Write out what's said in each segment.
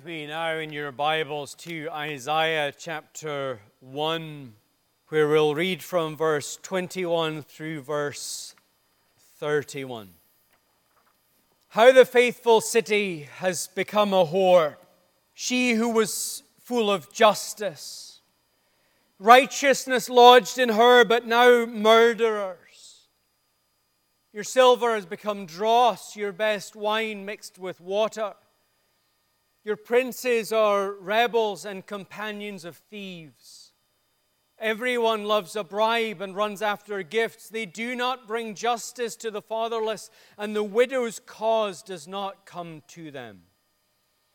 with me now in your Bibles to Isaiah chapter 1, where we'll read from verse 21 through verse 31. How the faithful city has become a whore, she who was full of justice. Righteousness lodged in her, but now murderers. Your silver has become dross, your best wine mixed with water. Your princes are rebels and companions of thieves. Everyone loves a bribe and runs after gifts. They do not bring justice to the fatherless, and the widow's cause does not come to them.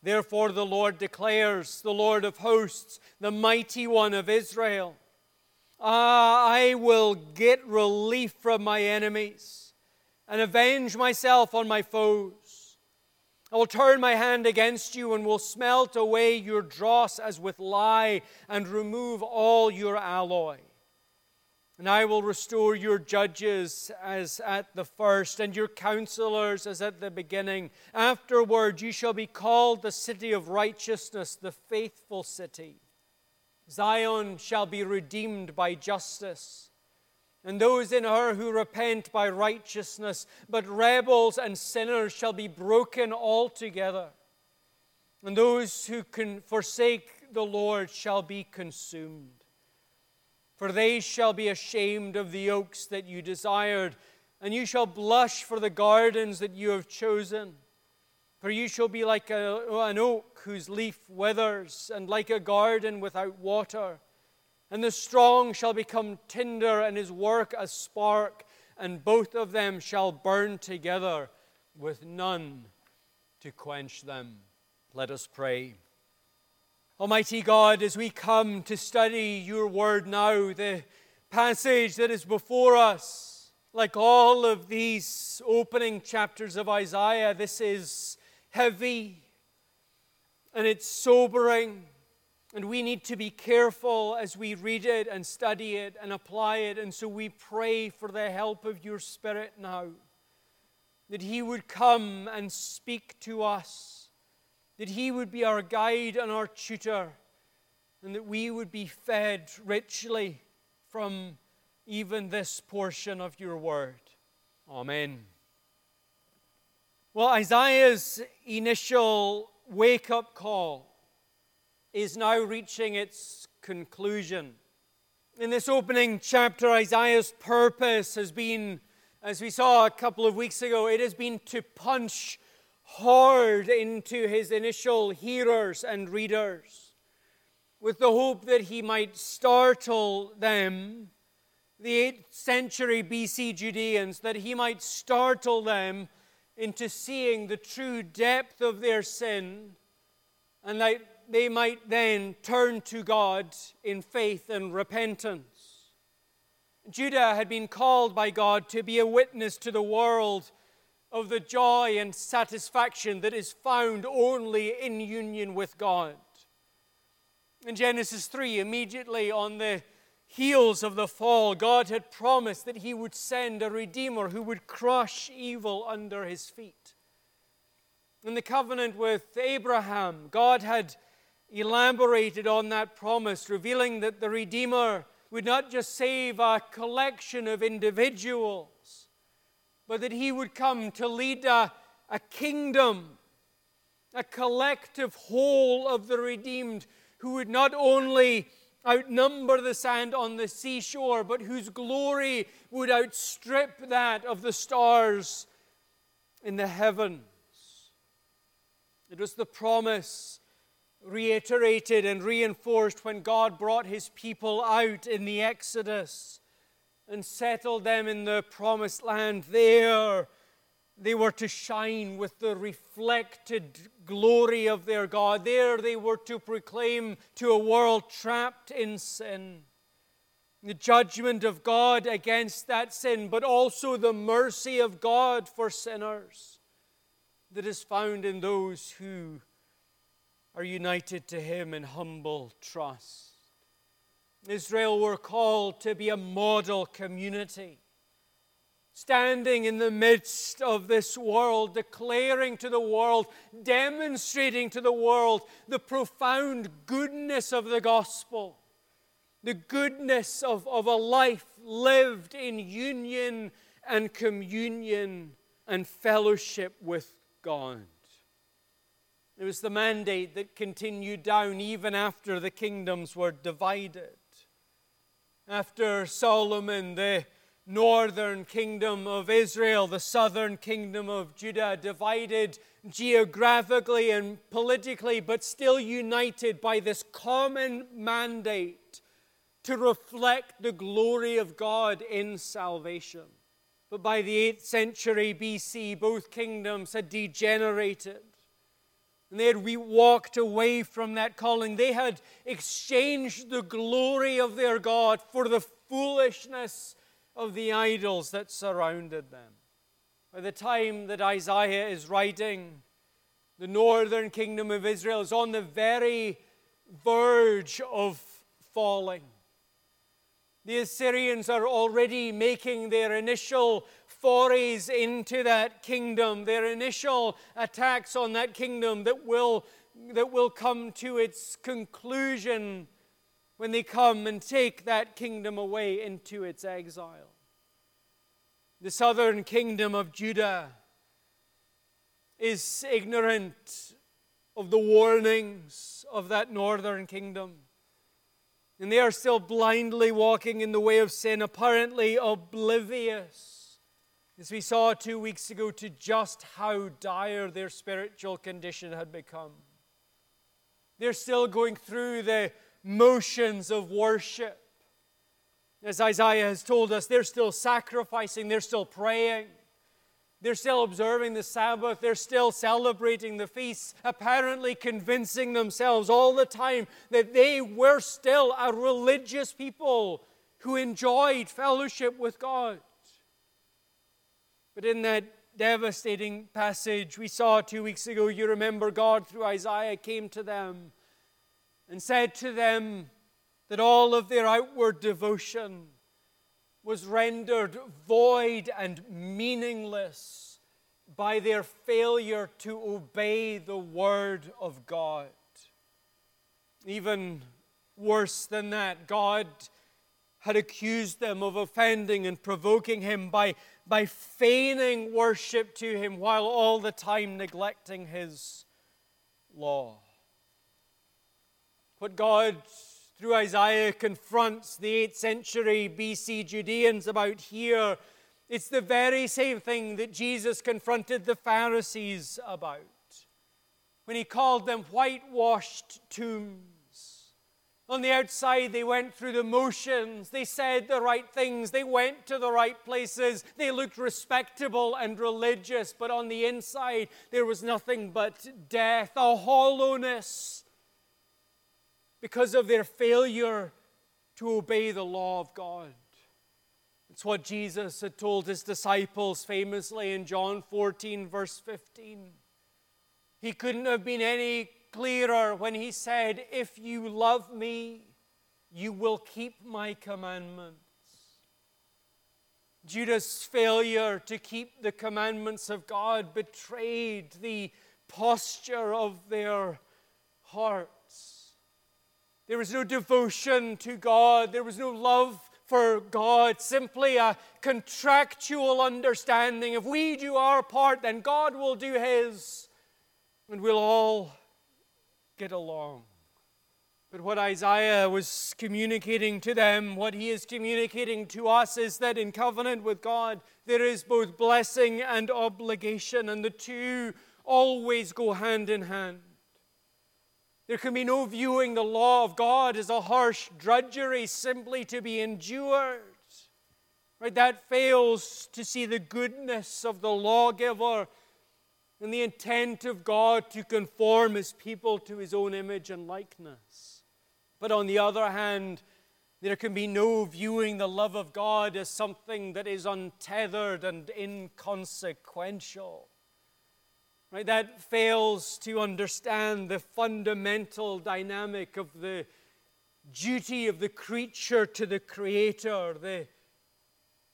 Therefore, the Lord declares, the Lord of hosts, the mighty one of Israel Ah, I will get relief from my enemies and avenge myself on my foes. I will turn my hand against you and will smelt away your dross as with lye and remove all your alloy. And I will restore your judges as at the first, and your counselors as at the beginning. Afterward, you shall be called the city of righteousness, the faithful city. Zion shall be redeemed by justice and those in her who repent by righteousness, but rebels and sinners shall be broken altogether. And those who can forsake the Lord shall be consumed. For they shall be ashamed of the oaks that you desired, and you shall blush for the gardens that you have chosen. For you shall be like a, an oak whose leaf withers, and like a garden without water and the strong shall become tinder, and his work a spark, and both of them shall burn together with none to quench them. Let us pray. Almighty God, as we come to study your word now, the passage that is before us, like all of these opening chapters of Isaiah, this is heavy and it's sobering and we need to be careful as we read it and study it and apply it. And so we pray for the help of your Spirit now. That He would come and speak to us. That He would be our guide and our tutor. And that we would be fed richly from even this portion of your word. Amen. Well, Isaiah's initial wake up call is now reaching its conclusion. In this opening chapter, Isaiah's purpose has been, as we saw a couple of weeks ago, it has been to punch hard into his initial hearers and readers with the hope that he might startle them, the 8th century BC Judeans, that he might startle them into seeing the true depth of their sin and that they might then turn to God in faith and repentance. Judah had been called by God to be a witness to the world of the joy and satisfaction that is found only in union with God. In Genesis 3, immediately on the heels of the fall, God had promised that He would send a Redeemer who would crush evil under His feet. In the covenant with Abraham, God had elaborated on that promise, revealing that the Redeemer would not just save a collection of individuals, but that he would come to lead a, a kingdom, a collective whole of the redeemed, who would not only outnumber the sand on the seashore, but whose glory would outstrip that of the stars in the heavens. It was the promise reiterated and reinforced when God brought his people out in the Exodus and settled them in the promised land. There, they were to shine with the reflected glory of their God. There, they were to proclaim to a world trapped in sin the judgment of God against that sin, but also the mercy of God for sinners that is found in those who are united to Him in humble trust. Israel were called to be a model community, standing in the midst of this world, declaring to the world, demonstrating to the world the profound goodness of the gospel, the goodness of, of a life lived in union and communion and fellowship with God. It was the mandate that continued down even after the kingdoms were divided. After Solomon, the northern kingdom of Israel, the southern kingdom of Judah, divided geographically and politically, but still united by this common mandate to reflect the glory of God in salvation. But by the 8th century BC, both kingdoms had degenerated. And they had walked away from that calling. They had exchanged the glory of their God for the foolishness of the idols that surrounded them. By the time that Isaiah is writing, the northern kingdom of Israel is on the very verge of falling. The Assyrians are already making their initial forays into that kingdom, their initial attacks on that kingdom that will, that will come to its conclusion when they come and take that kingdom away into its exile. The southern kingdom of Judah is ignorant of the warnings of that northern kingdom. And they are still blindly walking in the way of sin, apparently oblivious, as we saw two weeks ago, to just how dire their spiritual condition had become. They're still going through the motions of worship. As Isaiah has told us, they're still sacrificing, they're still praying, they're still observing the Sabbath, they're still celebrating the feasts, apparently convincing themselves all the time that they were still a religious people who enjoyed fellowship with God. But in that devastating passage we saw two weeks ago, you remember God through Isaiah came to them and said to them that all of their outward devotion was rendered void and meaningless by their failure to obey the word of God. Even worse than that, God had accused them of offending and provoking him by, by feigning worship to him while all the time neglecting his law. What God, through Isaiah, confronts the 8th century BC Judeans about here, it's the very same thing that Jesus confronted the Pharisees about when he called them whitewashed tombs. On the outside, they went through the motions. They said the right things. They went to the right places. They looked respectable and religious. But on the inside, there was nothing but death, a hollowness because of their failure to obey the law of God. It's what Jesus had told his disciples famously in John 14, verse 15. He couldn't have been any clearer when he said, If you love me, you will keep my commandments. Judah's failure to keep the commandments of God betrayed the posture of their hearts. There was no devotion to God. There was no love for God. Simply a contractual understanding. If we do our part, then God will do His. And we'll all get along. But what Isaiah was communicating to them, what he is communicating to us, is that in covenant with God, there is both blessing and obligation, and the two always go hand in hand. There can be no viewing the law of God as a harsh drudgery simply to be endured. Right? That fails to see the goodness of the lawgiver and the intent of God to conform his people to his own image and likeness. But on the other hand, there can be no viewing the love of God as something that is untethered and inconsequential. Right? That fails to understand the fundamental dynamic of the duty of the creature to the creator, the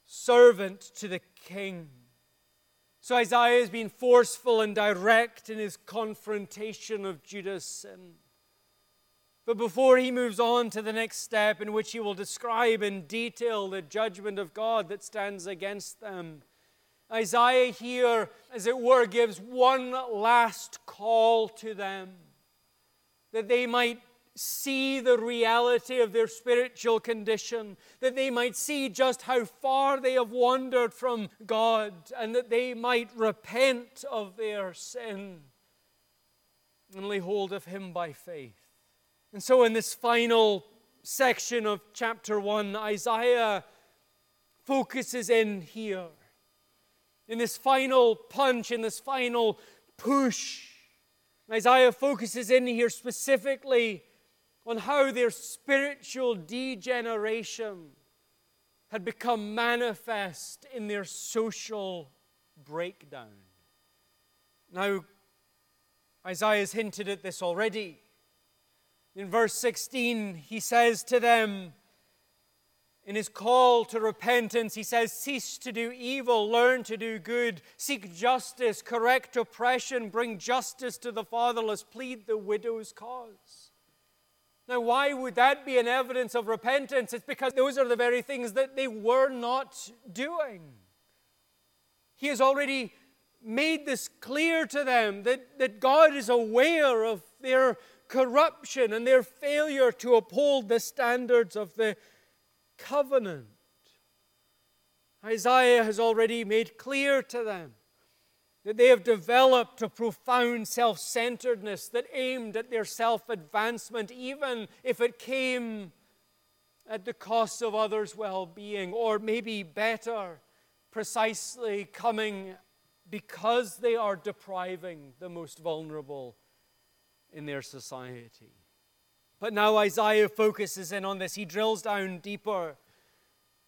servant to the king. So Isaiah has been forceful and direct in his confrontation of Judah's sin. But before he moves on to the next step, in which he will describe in detail the judgment of God that stands against them, Isaiah here, as it were, gives one last call to them that they might see the reality of their spiritual condition, that they might see just how far they have wandered from God, and that they might repent of their sin and lay hold of Him by faith. And so, in this final section of chapter 1, Isaiah focuses in here, in this final punch, in this final push. Isaiah focuses in here specifically on how their spiritual degeneration had become manifest in their social breakdown. Now, Isaiah has hinted at this already. In verse 16, he says to them, in his call to repentance, he says, Cease to do evil, learn to do good, seek justice, correct oppression, bring justice to the fatherless, plead the widow's cause. Now, why would that be an evidence of repentance? It's because those are the very things that they were not doing. He has already made this clear to them that, that God is aware of their corruption and their failure to uphold the standards of the covenant. Isaiah has already made clear to them that they have developed a profound self centeredness that aimed at their self advancement, even if it came at the cost of others' well being, or maybe better, precisely coming because they are depriving the most vulnerable in their society. But now Isaiah focuses in on this. He drills down deeper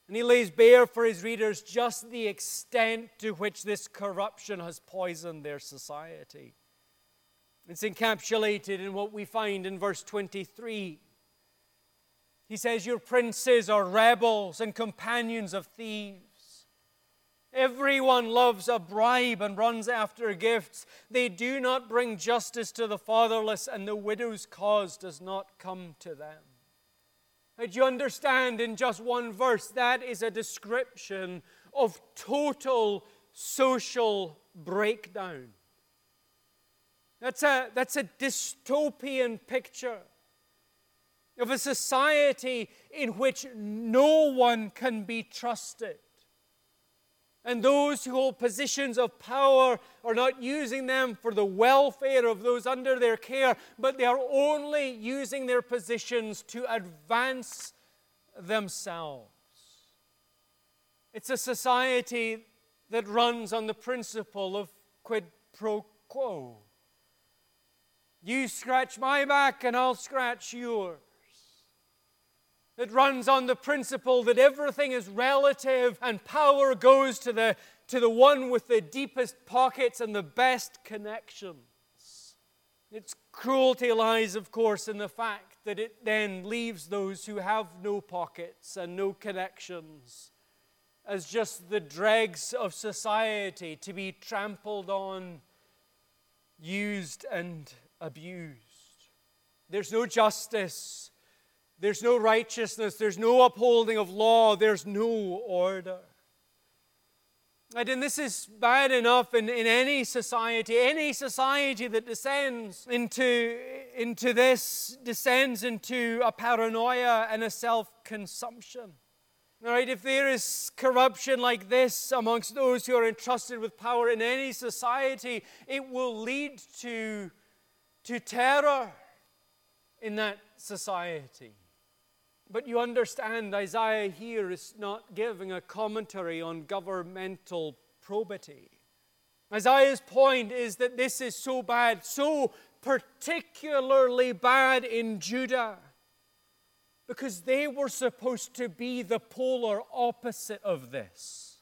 and he lays bare for his readers just the extent to which this corruption has poisoned their society. It's encapsulated in what we find in verse 23. He says, Your princes are rebels and companions of thieves. Everyone loves a bribe and runs after gifts. They do not bring justice to the fatherless, and the widow's cause does not come to them. Did you understand in just one verse? That is a description of total social breakdown. That's a, that's a dystopian picture of a society in which no one can be trusted. And those who hold positions of power are not using them for the welfare of those under their care, but they are only using their positions to advance themselves. It's a society that runs on the principle of quid pro quo. You scratch my back and I'll scratch yours. It runs on the principle that everything is relative and power goes to the, to the one with the deepest pockets and the best connections. Its cruelty lies, of course, in the fact that it then leaves those who have no pockets and no connections as just the dregs of society to be trampled on, used, and abused. There's no justice there's no righteousness. There's no upholding of law. There's no order. And this is bad enough in, in any society. Any society that descends into, into this descends into a paranoia and a self consumption. All right, if there is corruption like this amongst those who are entrusted with power in any society, it will lead to, to terror in that society. But you understand, Isaiah here is not giving a commentary on governmental probity. Isaiah's point is that this is so bad, so particularly bad in Judah, because they were supposed to be the polar opposite of this.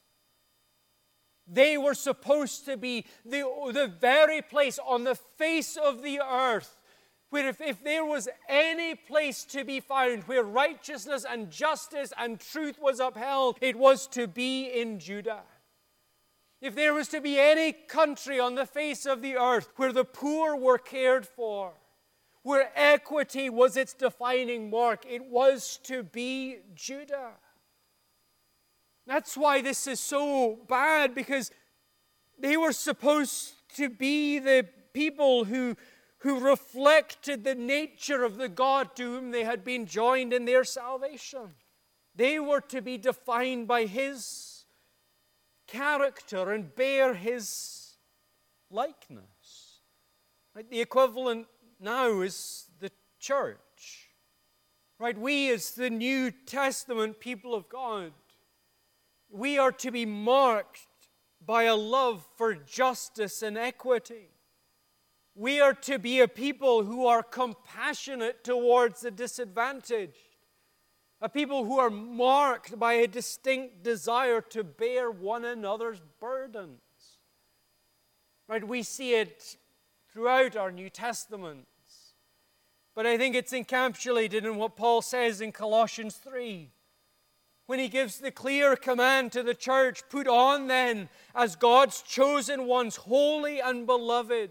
They were supposed to be the, the very place on the face of the earth where if, if there was any place to be found where righteousness and justice and truth was upheld, it was to be in Judah. If there was to be any country on the face of the earth where the poor were cared for, where equity was its defining mark, it was to be Judah. That's why this is so bad because they were supposed to be the people who, who reflected the nature of the God to whom they had been joined in their salvation. They were to be defined by His character and bear His likeness. Right? The equivalent now is the church. Right? We, as the New Testament people of God, we are to be marked by a love for justice and equity. We are to be a people who are compassionate towards the disadvantaged, a people who are marked by a distinct desire to bear one another's burdens. Right? We see it throughout our New Testaments. But I think it's encapsulated in what Paul says in Colossians 3 when he gives the clear command to the church put on then as God's chosen ones, holy and beloved,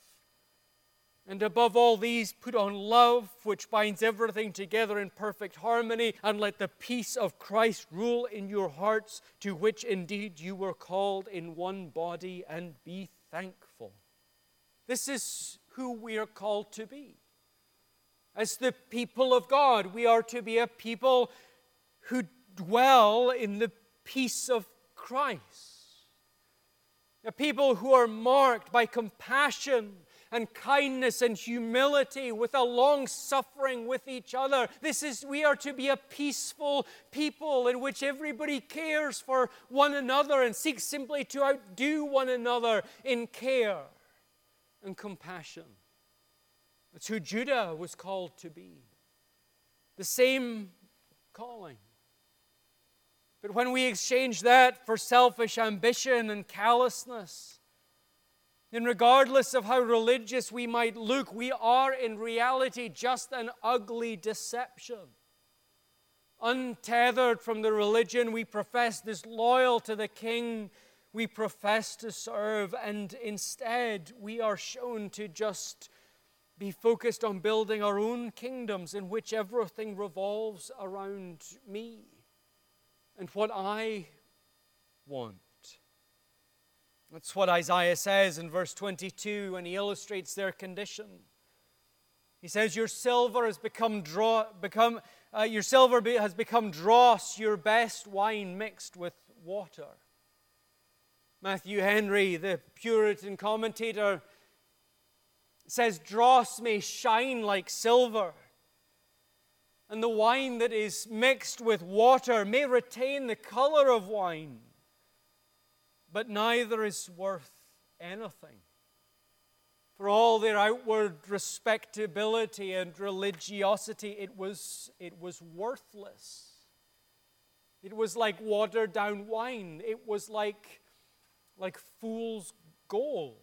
And above all these, put on love, which binds everything together in perfect harmony, and let the peace of Christ rule in your hearts, to which indeed you were called in one body, and be thankful. This is who we are called to be. As the people of God, we are to be a people who dwell in the peace of Christ. A people who are marked by compassion and kindness and humility with a long suffering with each other. This is we are to be a peaceful people in which everybody cares for one another and seeks simply to outdo one another in care and compassion. That's who Judah was called to be. The same calling. But when we exchange that for selfish ambition and callousness, then regardless of how religious we might look, we are in reality just an ugly deception. Untethered from the religion we profess, disloyal to the king we profess to serve, and instead we are shown to just be focused on building our own kingdoms in which everything revolves around me and what I want. That's what Isaiah says in verse 22 when he illustrates their condition. He says, Your silver has become, draw, become uh, your silver has become dross, your best wine mixed with water. Matthew Henry, the Puritan commentator, says, Dross may shine like silver, and the wine that is mixed with water may retain the color of wine, but neither is worth anything. For all their outward respectability and religiosity, it was, it was worthless. It was like watered down wine. It was like, like fool's gold.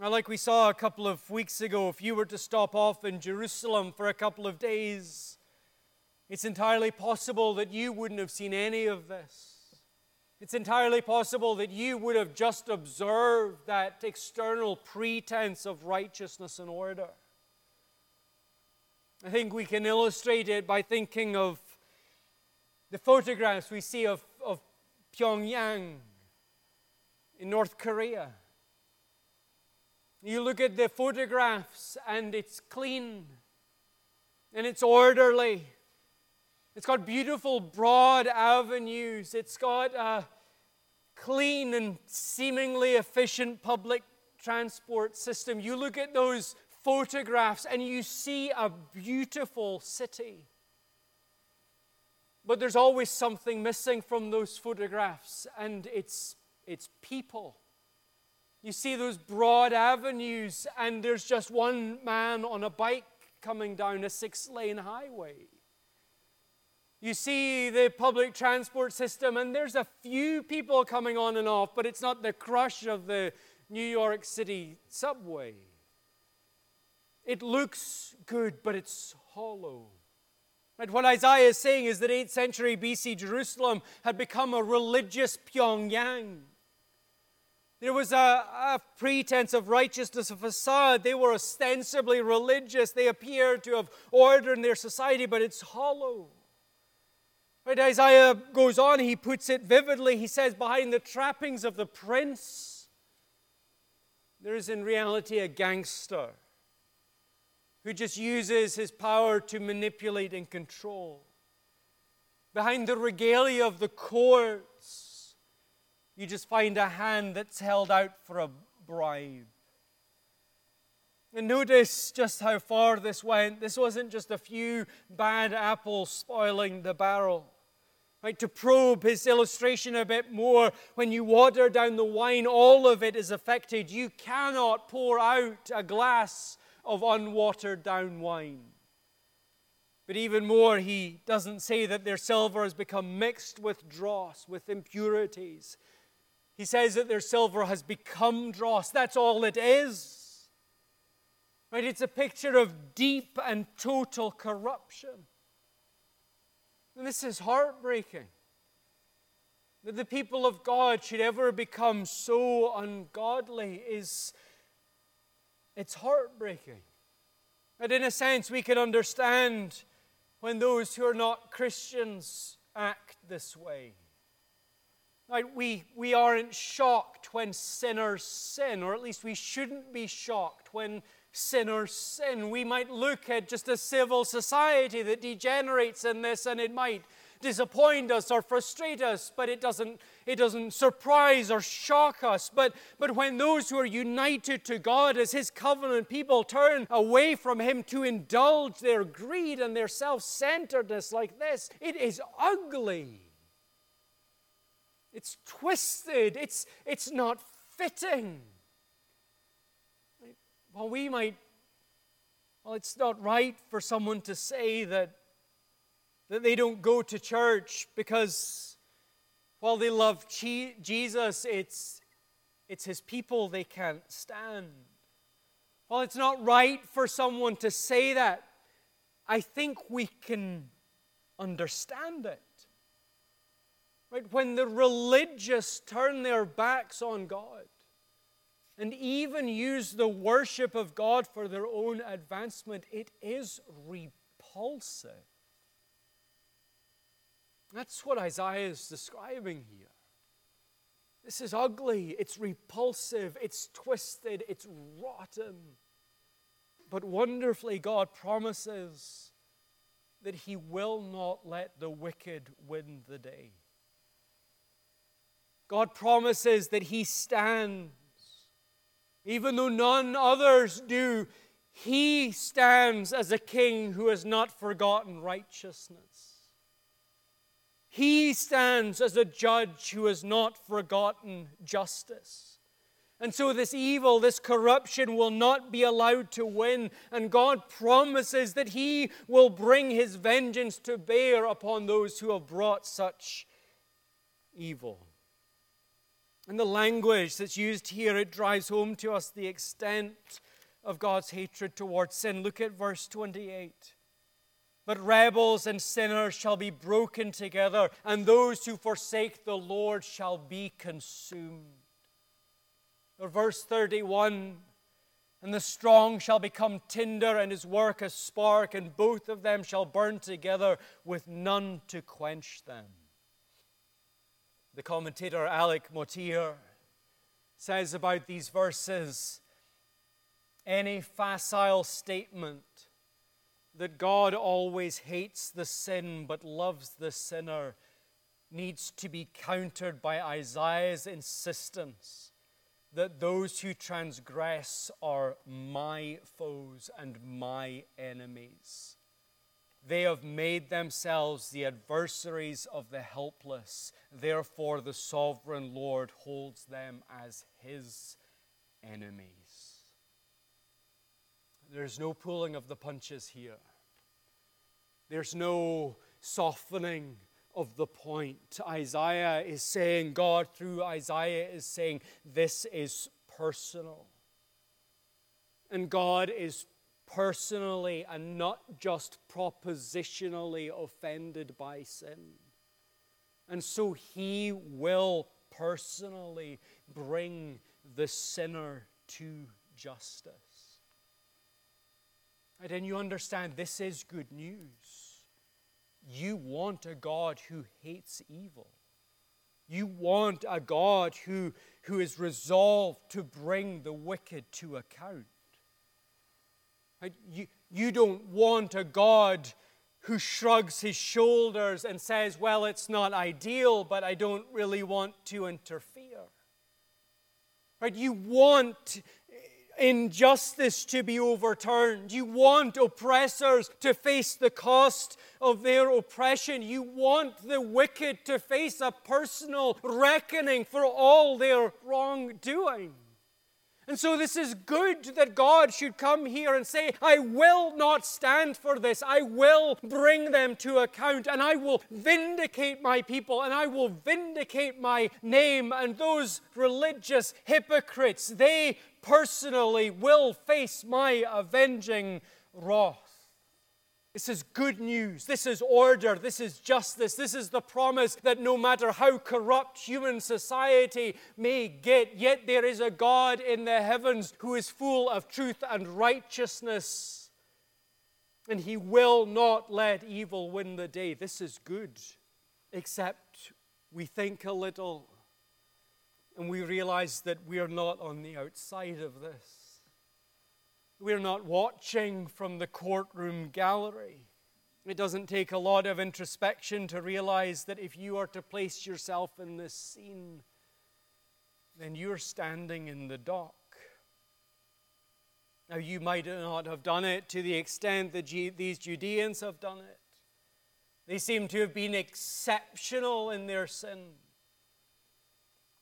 Now, like we saw a couple of weeks ago, if you were to stop off in Jerusalem for a couple of days, it's entirely possible that you wouldn't have seen any of this. It's entirely possible that you would have just observed that external pretense of righteousness and order. I think we can illustrate it by thinking of the photographs we see of, of Pyongyang in North Korea. You look at the photographs and it's clean and it's orderly. It's got beautiful, broad avenues. It's got a clean and seemingly efficient public transport system. You look at those photographs and you see a beautiful city. But there's always something missing from those photographs, and it's, it's people. You see those broad avenues, and there's just one man on a bike coming down a six lane highway. You see the public transport system, and there's a few people coming on and off, but it's not the crush of the New York City subway. It looks good, but it's hollow. Right, what Isaiah is saying is that 8th century BC Jerusalem had become a religious Pyongyang. There was a, a, pretense of righteousness, a facade. They were ostensibly religious. They appeared to have order in their society, but it's hollow. Right, Isaiah goes on, he puts it vividly. He says, Behind the trappings of the prince, there is in reality a gangster who just uses his power to manipulate and control. Behind the regalia of the courts, you just find a hand that's held out for a bribe. And notice just how far this went. This wasn't just a few bad apples spoiling the barrel. Right, to probe his illustration a bit more, when you water down the wine, all of it is affected. You cannot pour out a glass of unwatered down wine. But even more, he doesn't say that their silver has become mixed with dross, with impurities. He says that their silver has become dross. That's all it is. Right? It's a picture of deep and total corruption. And this is heartbreaking. That the people of God should ever become so ungodly is it's heartbreaking. And in a sense, we can understand when those who are not Christians act this way. Like we, we aren't shocked when sinners sin, or at least we shouldn't be shocked when sinners sin. We might look at just a civil society that degenerates in this, and it might disappoint us or frustrate us, but it doesn't, it doesn't surprise or shock us. But, but when those who are united to God as His covenant people turn away from Him to indulge their greed and their self centeredness like this, it is ugly. It's twisted. It's, it's not fitting. Well, we might, well, it's not right for someone to say that that they don't go to church because while they love Jesus, it's, it's his people they can't stand. Well, it's not right for someone to say that, I think we can understand it. Right? When the religious turn their backs on God and even use the worship of God for their own advancement, it is repulsive. That's what Isaiah is describing here. This is ugly, it's repulsive, it's twisted, it's rotten. But wonderfully, God promises that He will not let the wicked win the day. God promises that He stands. Even though none others do, He stands as a king who has not forgotten righteousness. He stands as a judge who has not forgotten justice. And so, this evil, this corruption will not be allowed to win. And God promises that He will bring His vengeance to bear upon those who have brought such evil. And the language that's used here, it drives home to us the extent of God's hatred towards sin. Look at verse 28. But rebels and sinners shall be broken together, and those who forsake the Lord shall be consumed. Or verse 31 And the strong shall become tinder, and his work a spark, and both of them shall burn together with none to quench them. The commentator Alec Motyer says about these verses any facile statement that God always hates the sin but loves the sinner needs to be countered by Isaiah's insistence that those who transgress are my foes and my enemies. They have made themselves the adversaries of the helpless. Therefore, the sovereign Lord holds them as his enemies. There's no pulling of the punches here. There's no softening of the point. Isaiah is saying, God through Isaiah is saying, this is personal. And God is personally and not just propositionally offended by sin. And so he will personally bring the sinner to justice. And then you understand this is good news. You want a God who hates evil. You want a God who, who is resolved to bring the wicked to account. You, you don't want a God who shrugs his shoulders and says, Well, it's not ideal, but I don't really want to interfere. Right? You want injustice to be overturned. You want oppressors to face the cost of their oppression. You want the wicked to face a personal reckoning for all their wrongdoing. And so, this is good that God should come here and say, I will not stand for this. I will bring them to account, and I will vindicate my people, and I will vindicate my name. And those religious hypocrites, they personally will face my avenging wrath. This is good news. This is order. This is justice. This is the promise that no matter how corrupt human society may get, yet there is a God in the heavens who is full of truth and righteousness. And he will not let evil win the day. This is good, except we think a little and we realize that we are not on the outside of this. We're not watching from the courtroom gallery. It doesn't take a lot of introspection to realize that if you are to place yourself in this scene, then you're standing in the dock. Now, you might not have done it to the extent that these Judeans have done it. They seem to have been exceptional in their sin.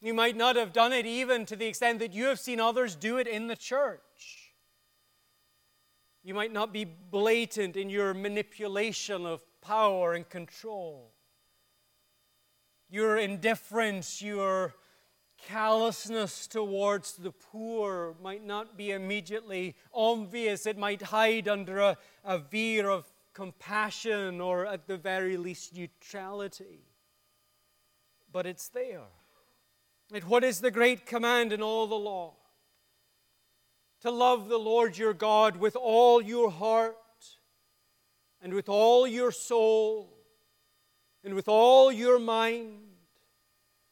You might not have done it even to the extent that you have seen others do it in the church. You might not be blatant in your manipulation of power and control. Your indifference, your callousness towards the poor might not be immediately obvious. It might hide under a, a veer of compassion or, at the very least, neutrality. But it's there. And what is the great command in all the law? To love the Lord your God with all your heart and with all your soul and with all your mind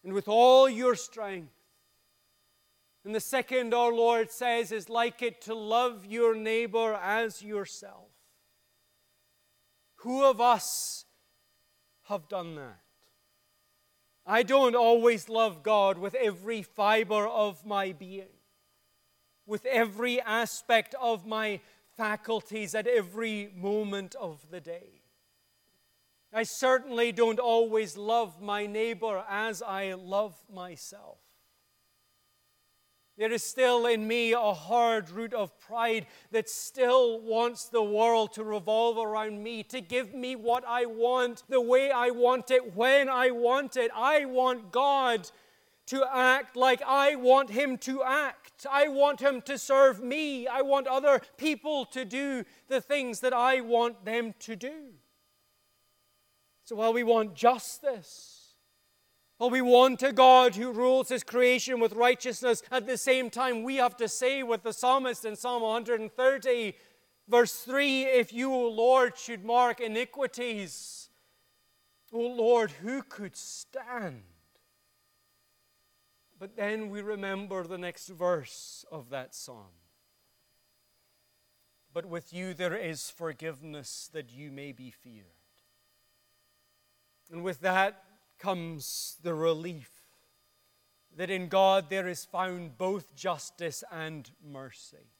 and with all your strength. And the second, our Lord says, is like it to love your neighbor as yourself. Who of us have done that? I don't always love God with every fiber of my being with every aspect of my faculties at every moment of the day. I certainly don't always love my neighbor as I love myself. There is still in me a hard root of pride that still wants the world to revolve around me, to give me what I want, the way I want it, when I want it. I want God to act like I want him to act. I want him to serve me. I want other people to do the things that I want them to do. So while we want justice, while we want a God who rules his creation with righteousness, at the same time, we have to say with the psalmist in Psalm 130, verse 3 If you, O Lord, should mark iniquities, O Lord, who could stand? But then we remember the next verse of that psalm. But with you there is forgiveness that you may be feared. And with that comes the relief that in God there is found both justice and mercy.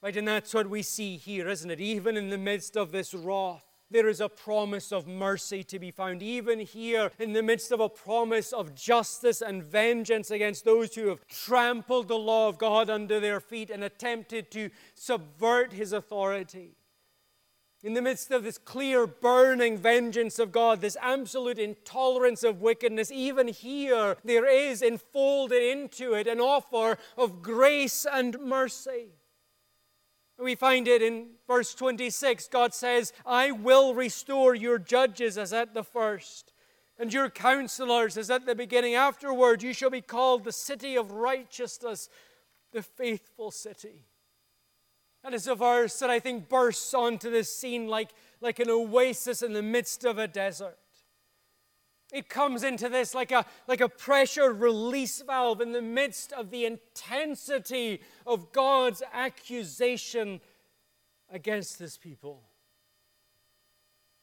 Right, and that's what we see here, isn't it? Even in the midst of this wrath, there is a promise of mercy to be found. Even here, in the midst of a promise of justice and vengeance against those who have trampled the law of God under their feet and attempted to subvert his authority. In the midst of this clear, burning vengeance of God, this absolute intolerance of wickedness, even here, there is enfolded into it an offer of grace and mercy. We find it in verse 26. God says, I will restore your judges as at the first, and your counselors as at the beginning. Afterward, you shall be called the city of righteousness, the faithful city. That is a verse that I think bursts onto this scene like, like an oasis in the midst of a desert. It comes into this like a, like a pressure release valve in the midst of the intensity of God's accusation against this people.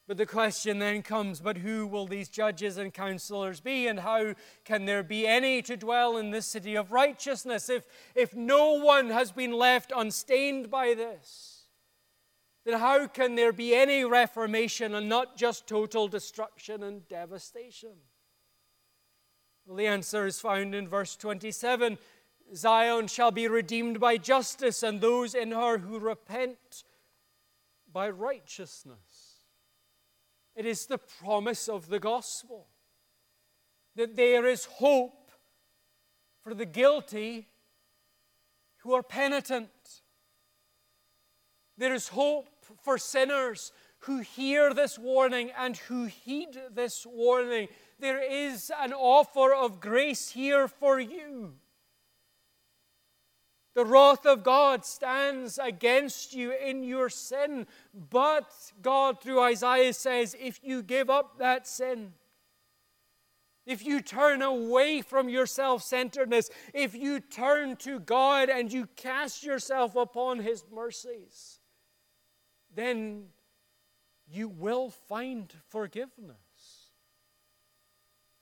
But the question then comes but who will these judges and counselors be, and how can there be any to dwell in this city of righteousness if, if no one has been left unstained by this? Then how can there be any reformation and not just total destruction and devastation? Well, the answer is found in verse 27 Zion shall be redeemed by justice, and those in her who repent by righteousness. It is the promise of the gospel that there is hope for the guilty who are penitent. There is hope for sinners who hear this warning and who heed this warning. There is an offer of grace here for you. The wrath of God stands against you in your sin, but God, through Isaiah, says if you give up that sin, if you turn away from your self centeredness, if you turn to God and you cast yourself upon His mercies, then you will find forgiveness.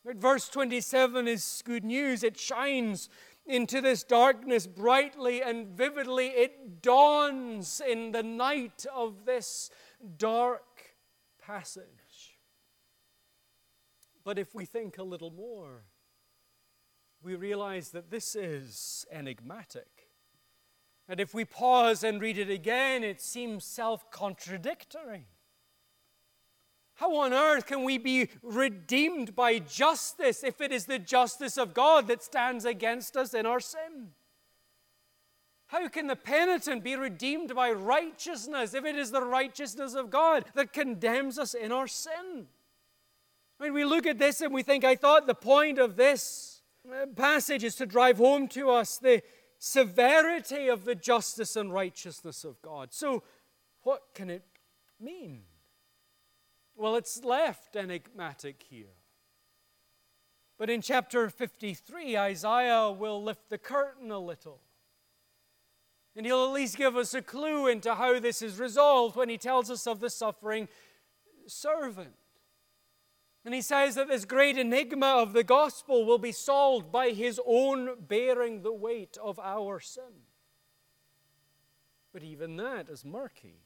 But verse 27 is good news. It shines into this darkness brightly and vividly. It dawns in the night of this dark passage. But if we think a little more, we realize that this is enigmatic. And if we pause and read it again, it seems self contradictory. How on earth can we be redeemed by justice if it is the justice of God that stands against us in our sin? How can the penitent be redeemed by righteousness if it is the righteousness of God that condemns us in our sin? Mean, we look at this and we think, I thought the point of this uh, passage is to drive home to us the, severity of the justice and righteousness of God. So, what can it mean? Well, it's left enigmatic here. But in chapter 53, Isaiah will lift the curtain a little. And he'll at least give us a clue into how this is resolved when he tells us of the suffering servant. And he says that this great enigma of the gospel will be solved by his own bearing the weight of our sin. But even that is murky.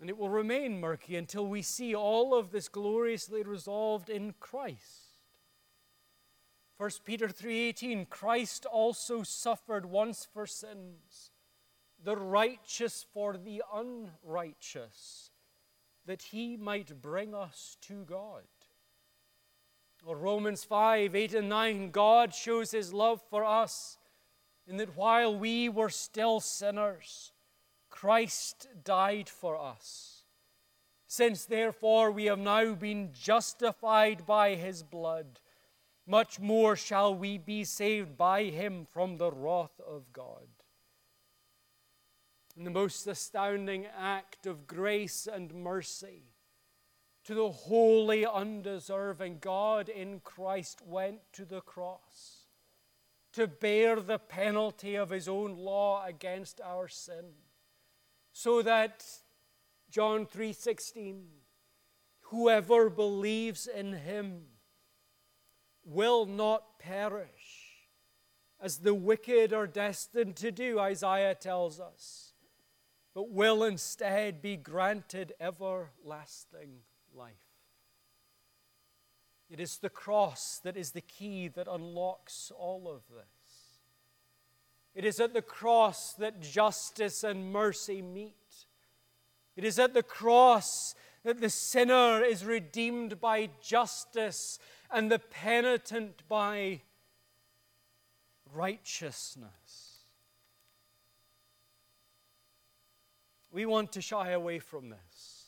And it will remain murky until we see all of this gloriously resolved in Christ. 1 Peter 3:18 Christ also suffered once for sins the righteous for the unrighteous that he might bring us to God. Or Romans 5 8 and 9 God shows his love for us in that while we were still sinners, Christ died for us. Since therefore we have now been justified by his blood, much more shall we be saved by him from the wrath of God. The most astounding act of grace and mercy to the holy, undeserving God in Christ went to the cross to bear the penalty of his own law against our sin so that John 3:16 whoever believes in him will not perish as the wicked are destined to do, Isaiah tells us, but will instead be granted everlasting life. It is the cross that is the key that unlocks all of this. It is at the cross that justice and mercy meet. It is at the cross that the sinner is redeemed by justice and the penitent by righteousness. We want to shy away from this.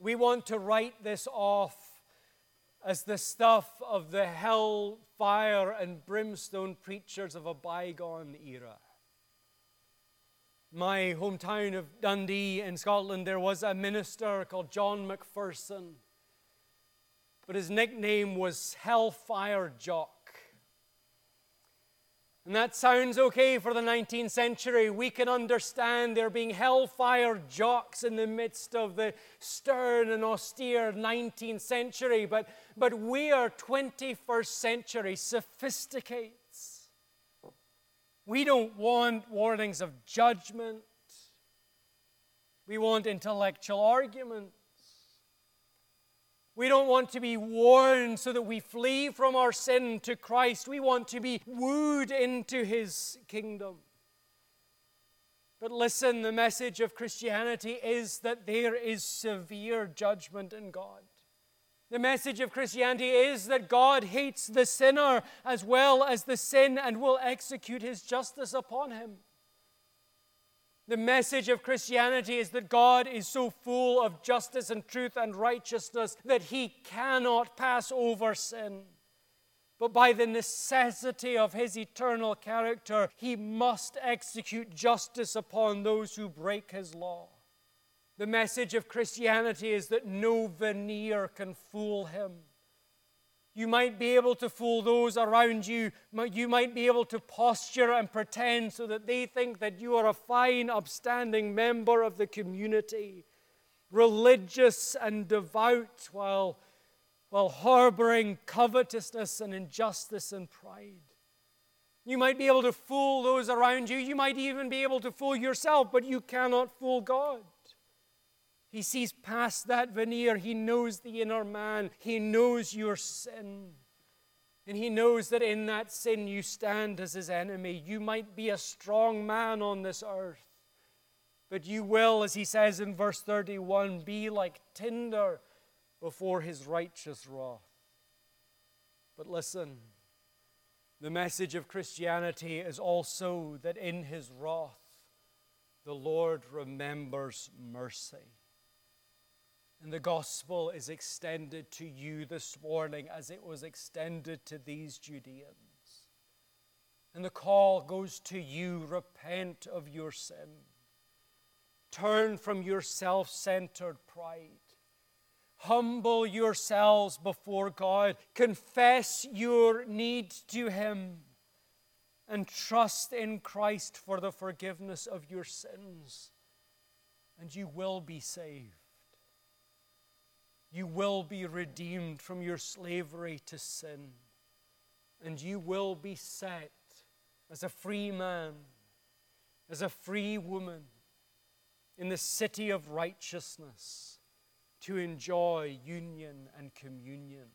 We want to write this off as the stuff of the hell, fire, and brimstone preachers of a bygone era. My hometown of Dundee in Scotland, there was a minister called John McPherson, but his nickname was Hellfire Jock. And that sounds okay for the 19th century. We can understand there being hellfire jocks in the midst of the stern and austere 19th century, but, but we are 21st century sophisticates. We don't want warnings of judgment, we want intellectual argument. We don't want to be warned so that we flee from our sin to Christ. We want to be wooed into his kingdom. But listen, the message of Christianity is that there is severe judgment in God. The message of Christianity is that God hates the sinner as well as the sin and will execute his justice upon him. The message of Christianity is that God is so full of justice and truth and righteousness that he cannot pass over sin. But by the necessity of his eternal character, he must execute justice upon those who break his law. The message of Christianity is that no veneer can fool him. You might be able to fool those around you. You might be able to posture and pretend so that they think that you are a fine, upstanding member of the community, religious and devout, while, while harboring covetousness and injustice and pride. You might be able to fool those around you. You might even be able to fool yourself, but you cannot fool God. He sees past that veneer. He knows the inner man. He knows your sin. And he knows that in that sin you stand as his enemy. You might be a strong man on this earth, but you will, as he says in verse 31, be like tinder before his righteous wrath. But listen, the message of Christianity is also that in his wrath, the Lord remembers mercy. And the gospel is extended to you this morning as it was extended to these Judeans. And the call goes to you repent of your sin, turn from your self centered pride. Humble yourselves before God. Confess your need to Him and trust in Christ for the forgiveness of your sins, and you will be saved you will be redeemed from your slavery to sin, and you will be set as a free man, as a free woman in the city of righteousness to enjoy union and communion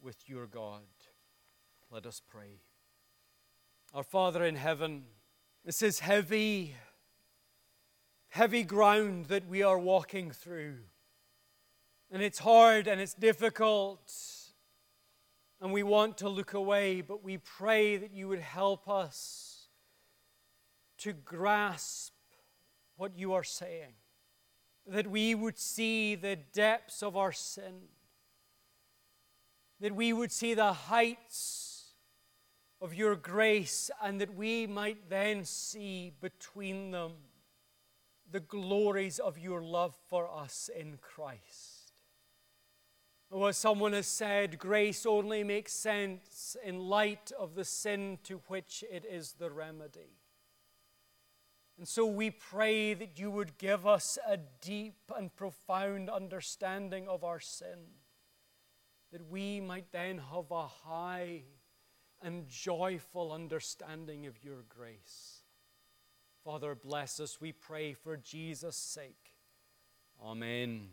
with your God. Let us pray. Our Father in heaven, this is heavy, heavy ground that we are walking through. And it's hard and it's difficult. And we want to look away, but we pray that you would help us to grasp what you are saying. That we would see the depths of our sin. That we would see the heights of your grace, and that we might then see between them the glories of your love for us in Christ. Or as someone has said, grace only makes sense in light of the sin to which it is the remedy. And so we pray that you would give us a deep and profound understanding of our sin, that we might then have a high and joyful understanding of your grace. Father, bless us, we pray, for Jesus' sake. Amen.